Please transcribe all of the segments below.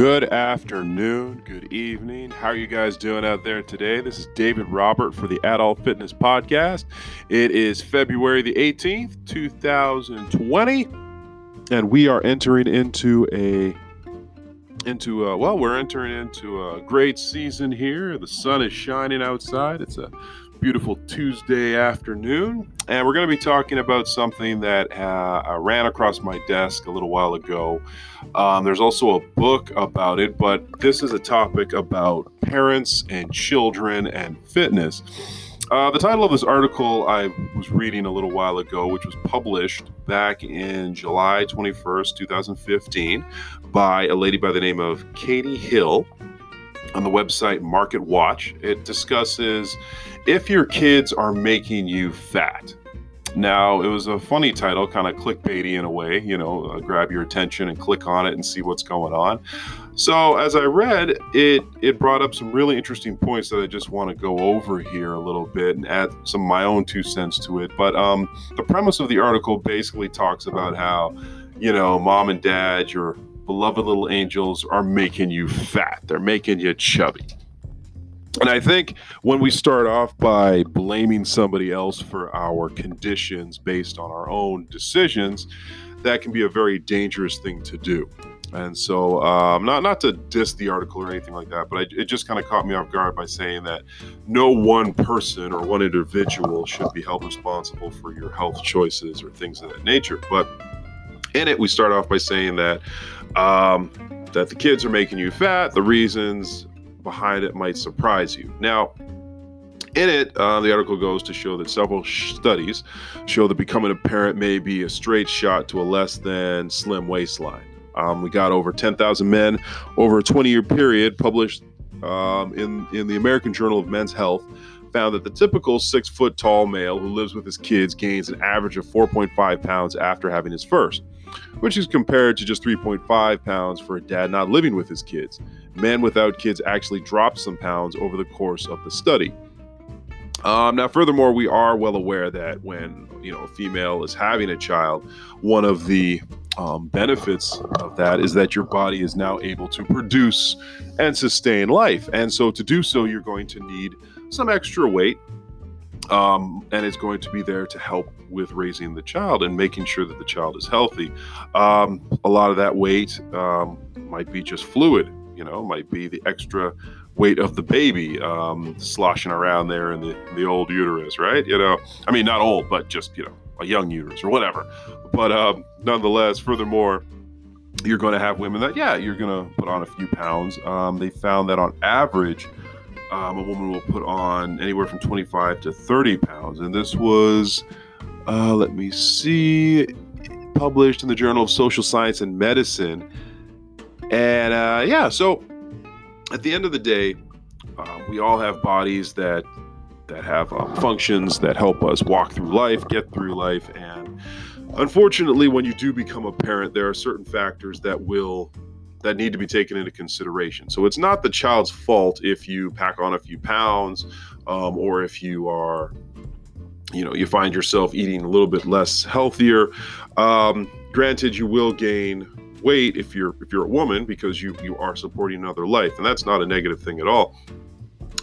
Good afternoon, good evening. How are you guys doing out there today? This is David Robert for the Adult Fitness Podcast. It is February the 18th, 2020, and we are entering into a into a, well, we're entering into a great season here. The sun is shining outside. It's a beautiful Tuesday afternoon, and we're going to be talking about something that uh, ran across my desk a little while ago. Um, there's also a book about it, but this is a topic about parents and children and fitness. Uh, the title of this article I was reading a little while ago, which was published back in July 21st, 2015, by a lady by the name of Catey Hill on the website Market Watch. It discusses if your kids are making you fat. Now, it was a funny title, kind of clickbaity in a way, you know, uh, grab your attention and click on it and see what's going on. So, as I read, it it brought up some really interesting points that I just want to go over here a little bit and add some my own two cents to it. But um, the premise of the article basically talks about how, you know, mom and dad, your beloved little angels, are making you fat. They're making you chubby. And I think when we start off by blaming somebody else for our conditions based on our own decisions, that can be a very dangerous thing to do. And so, um, not not to diss the article or anything like that, but I, it just kind of caught me off guard by saying that no one person or one individual should be held responsible for your health choices or things of that nature. But in it, we start off by saying that um, that the kids are making you fat. The reasons behind it might surprise you. Now, in it, uh, the article goes to show that several studies show that becoming a parent may be a straight shot to a less than slim waistline. Um, we got over 10,000 men over a 20 year period published um, in, in the American Journal of Men's Health found that the typical six foot tall male who lives with his kids gains an average of 4.5 pounds after having his first, which is compared to just 3.5 pounds for a dad not living with his kids. Men without kids actually dropped some pounds over the course of the study. Um, now, furthermore, we are well aware that when you know a female is having a child, one of the um, benefits of that is that your body is now able to produce and sustain life, and so to do so, you're going to need some extra weight, um, and it's going to be there to help with raising the child and making sure that the child is healthy. Um, a lot of that weight um, might be just fluid, you know, might be the extra weight of the baby um, sloshing around there in the, the old uterus, right? You know, I mean, not old, but just, you know, a young uterus or whatever. But um, nonetheless, furthermore, you're going to have women that, yeah, you're going to put on a few pounds. Um, they found that on average, um, a woman will put on anywhere from 25 to 30 pounds. And this was, uh, let me see, published in the Journal of Social Science and Medicine. And uh, yeah, so at the end of the day, uh, we all have bodies that that have um, functions that help us walk through life, get through life, and unfortunately, when you do become a parent, there are certain factors that will that need to be taken into consideration. So it's not the child's fault if you pack on a few pounds um, or if you are, you know, you find yourself eating a little bit less healthier. Um, granted, you will gain weight if you're if you're a woman because you you are supporting another life, and that's not a negative thing at all.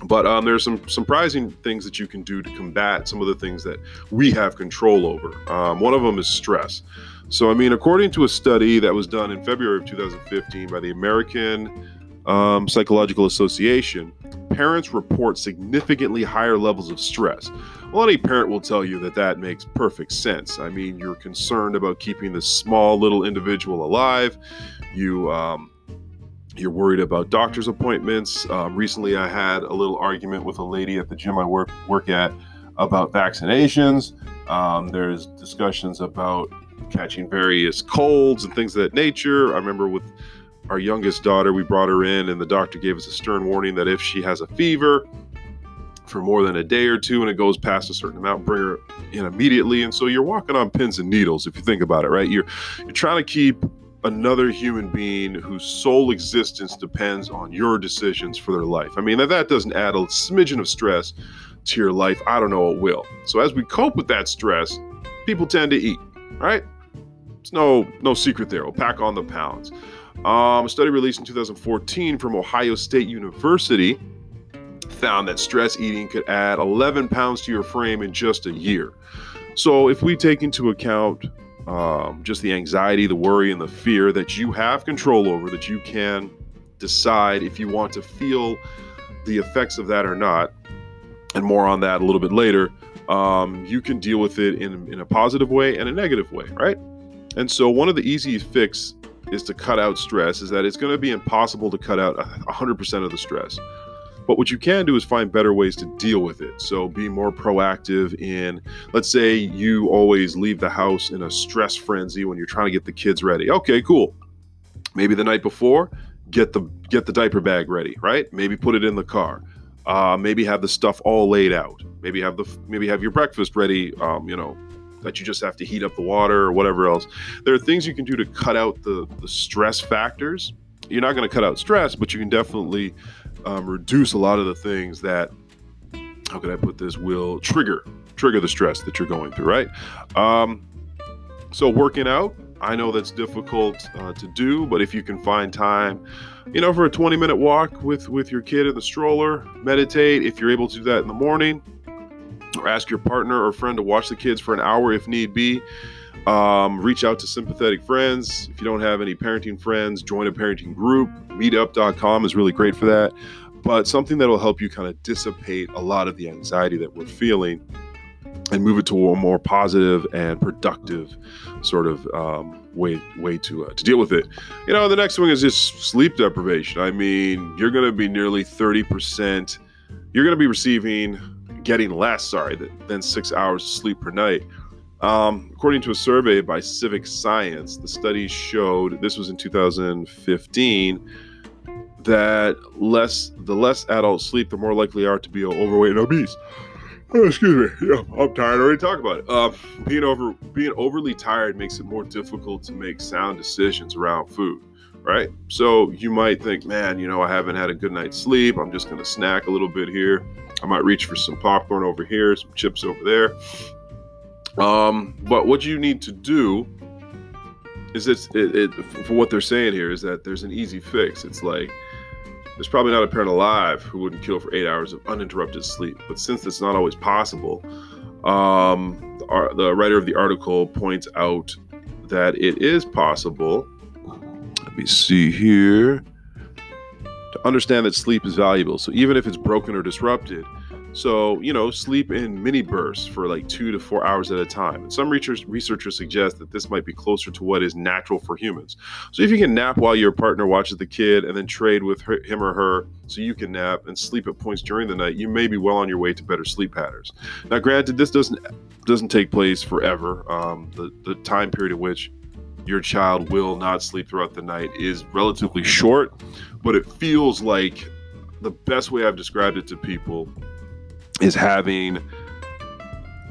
But um, there's some surprising things that you can do to combat some of the things that we have control over. Um, one of them is stress. So, I mean, according to a study that was done in February of 2015 by the American um, Psychological Association, parents report significantly higher levels of stress. Well, any parent will tell you that that makes perfect sense. I mean, you're concerned about keeping this small little individual alive. You, um, you're worried about doctor's appointments. Um, recently, I had a little argument with a lady at the gym I work work at about vaccinations. Um, there's discussions about catching various colds and things of that nature. I remember with our youngest daughter, we brought her in, and the doctor gave us a stern warning that if she has a fever for more than a day or two and it goes past a certain amount, bring her in immediately. And so you're walking on pins and needles if you think about it, right? You're you're trying to keep another human being whose sole existence depends on your decisions for their life. I mean, that, that doesn't add a smidgen of stress to your life. I don't know what will. So as we cope with that stress, people tend to eat, right? It's no no secret there. We'll pack on the pounds. Um, a study released in 2014 from Ohio State University found that stress eating could add 11 pounds to your frame in just a year. So, if we take into account um, just the anxiety, the worry, and the fear that you have control over, that you can decide if you want to feel the effects of that or not, and more on that a little bit later, um, you can deal with it in, in a positive way and a negative way, right? And so, one of the easy fix is to cut out stress, is that it's going to be impossible to cut out 100% of the stress. But what you can do is find better ways to deal with it. So be more proactive in, let's say you always leave the house in a stress frenzy when you're trying to get the kids ready. Okay, cool. Maybe the night before, get the get the diaper bag ready, right? Maybe put it in the car. Uh, maybe have the stuff all laid out. Maybe have the maybe have your breakfast ready. Um, you know, that you just have to heat up the water or whatever else. There are things you can do to cut out the the stress factors. You're not going to cut out stress, but you can definitely um, reduce a lot of the things that how could I put this will trigger trigger the stress that you're going through, right? Um, so working out, I know that's difficult uh, to do, but if you can find time, you know, for a 20 minute walk with with your kid in the stroller, meditate. If you're able to do that in the morning, or ask your partner or friend to watch the kids for an hour if need be. Um, reach out to sympathetic friends. If you don't have any parenting friends, join a parenting group. Meetup.com is really great for that. But something that will help you kind of dissipate a lot of the anxiety that we're feeling and move it to a more positive and productive sort of um, way way to uh, to deal with it. You know, the next one is just sleep deprivation. I mean, you're going to be nearly 30%. You're going to be receiving, getting less, sorry, than six hours of sleep per night. Um, according to a survey by Civic Science, the study showed this was in 2015 that less the less adults sleep, the more likely are to be overweight and obese. Oh, excuse me. Yeah, I'm tired already talking about it. Uh, being over being overly tired makes it more difficult to make sound decisions around food, right? So you might think, man, you know, I haven't had a good night's sleep. I'm just gonna snack a little bit here. I might reach for some popcorn over here, some chips over there. Um, but what you need to do is it's it, it, for what they're saying here is that there's an easy fix. It's like there's probably not a parent alive who wouldn't kill for eight hours of uninterrupted sleep. But since it's not always possible, um, the, the writer of the article points out that it is possible. Let me see here. To understand that sleep is valuable. So even if it's broken or disrupted, so, you know, sleep in mini bursts for like two to four hours at a time. And some researchers, suggest that this might be closer to what is natural for humans. So, if you can nap while your partner watches the kid and then trade with her, him or her so you can nap and sleep at points during the night, you may be well on your way to better sleep patterns. Now, granted, this doesn't doesn't take place forever. Um, the, the time period in which your child will not sleep throughout the night is relatively short, but it feels like the best way I've described it to people is having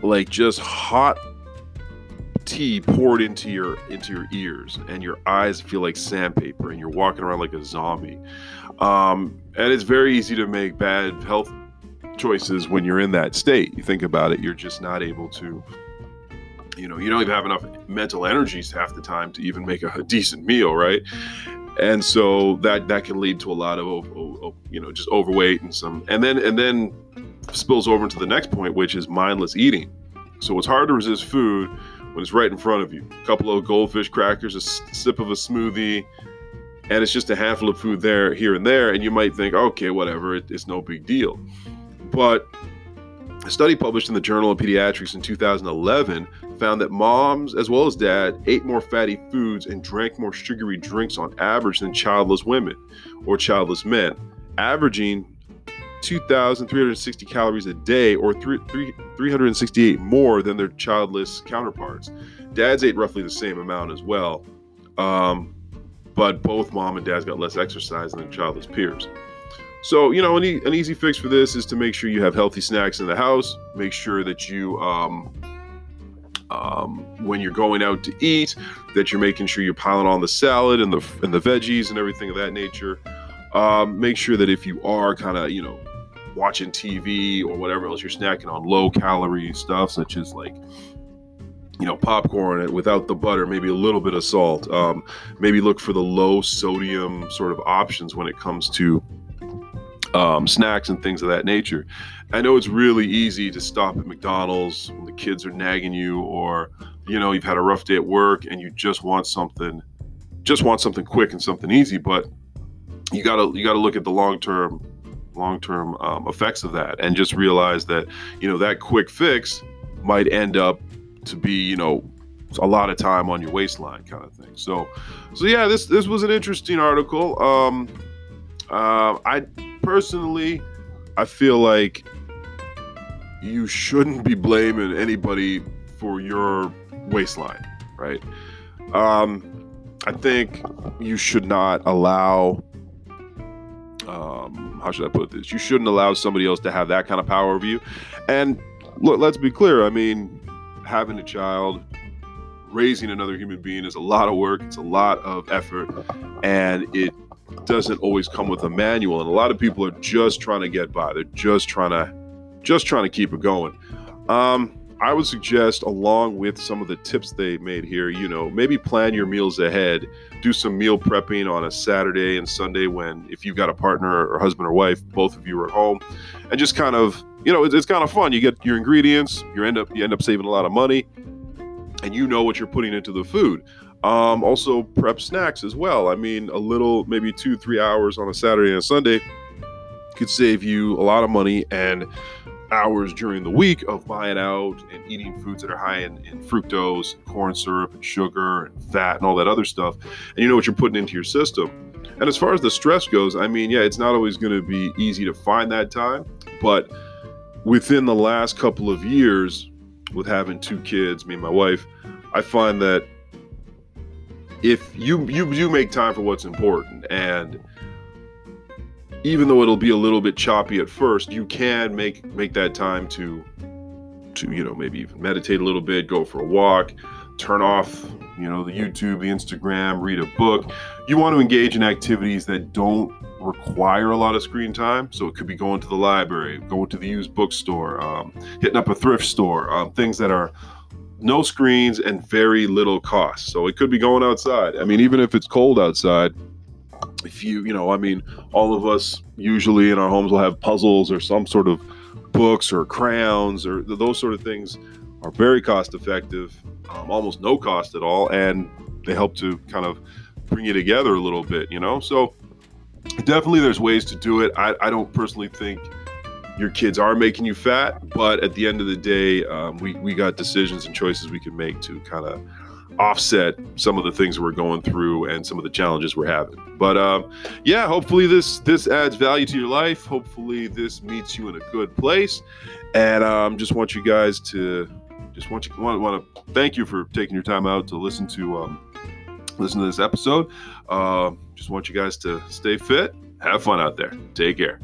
like just hot tea poured into your into your ears and your eyes feel like sandpaper and you're walking around like a zombie. Um, and it's very easy to make bad health choices when you're in that state. You think about it you're just not able to you know you don't even have enough mental energies half the time to even make a, a decent meal right and so that that can lead to a lot of, you know just overweight and some and then and then spills over into the next point, which is mindless eating. So it's hard to resist food when it's right in front of you. A couple of goldfish crackers, a sip of a smoothie, and it's just a handful of food there, here and there, and you might think, okay, whatever, it, it's no big deal. But a study published in the Journal of Pediatrics in 2011 found that moms, as well as dad, ate more fatty foods and drank more sugary drinks on average than childless women or childless men, averaging 2,360 calories a day, or 3, 3, 368 more than their childless counterparts. Dads ate roughly the same amount as well, um, but both mom and dads got less exercise than their childless peers. So, you know, an, e- an, easy fix for this is to make sure you have healthy snacks in the house. Make sure that you, um, um, when you're going out to eat, that you're making sure you're piling on the salad and the and the veggies and everything of that nature. Um, make sure that if you are kind of, you know, watching TV or whatever else you're snacking on low calorie stuff, such as like you know, popcorn without the butter, maybe a little bit of salt. Um, maybe look for the low sodium sort of options when it comes to um, snacks and things of that nature. I know it's really easy to stop at McDonald's when the kids are nagging you, or you know you've had a rough day at work and you just want something, just want something quick and something easy. But you gotta you gotta look at the long term long term um, effects of that and just realize that you know that quick fix might end up to be, you know, a lot of time on your waistline kind of thing. So, so yeah, this this was an interesting article. Um, uh, I personally, I feel like you shouldn't be blaming anybody for your waistline, right? Um, I think you should not allow. Um, how should I put this? You shouldn't allow somebody else to have that kind of power over you. And look, let's be clear. I mean, having a child, raising another human being is a lot of work. It's a lot of effort, and it doesn't always come with a manual. And a lot of people are just trying to get by. They're just trying to, just trying to keep it going. Um, I would suggest, along with some of the tips they made here, you know, maybe plan your meals ahead. Do some meal prepping on a Saturday and Sunday when, if you've got a partner or husband or wife, both of you are at home, and just kind of you know, it's, it's kind of fun. You get your ingredients, you end up you end up saving a lot of money, and you know what you're putting into the food. Um, also, prep snacks as well. I mean, a little, maybe two, three hours on a Saturday and a Sunday could save you a lot of money and hours during the week of buying out and eating foods that are high in, in, fructose, corn syrup, and sugar, and fat, and all that other stuff. And you know what you're putting into your system. And as far as the stress goes, I mean, yeah, it's not always going to be easy to find that time, but within the last couple of years with having two kids, me and my wife, I find that if you you do make time for what's important and even though it'll be a little bit choppy at first, you can make make that time to to you know maybe even meditate a little bit, go for a walk, turn off you know the YouTube, the Instagram, read a book. You want to engage in activities that don't require a lot of screen time. So it could be going to the library, going to the used bookstore, um, hitting up a thrift store, um, things that are no screens and very little cost. So it could be going outside. I mean, even if it's cold outside, if you, you know, I mean, all of us usually in our homes will have puzzles or some sort of books or crayons or those sort of things are very cost effective, um, almost no cost at all, and they help to kind of bring you together a little bit, you know? So definitely there's ways to do it. I, I don't personally think your kids are making you fat, but at the end of the day, um, we, we got decisions and choices we can make to kind of offset some of the things we're going through and some of the challenges we're having. But um, yeah, hopefully this this adds value to your life. Hopefully this meets you in a good place, and um, just want you guys to just want you want, want to thank you for taking your time out to listen to um, listen to this episode. Uh, just want you guys to stay fit, have fun out there. Take care.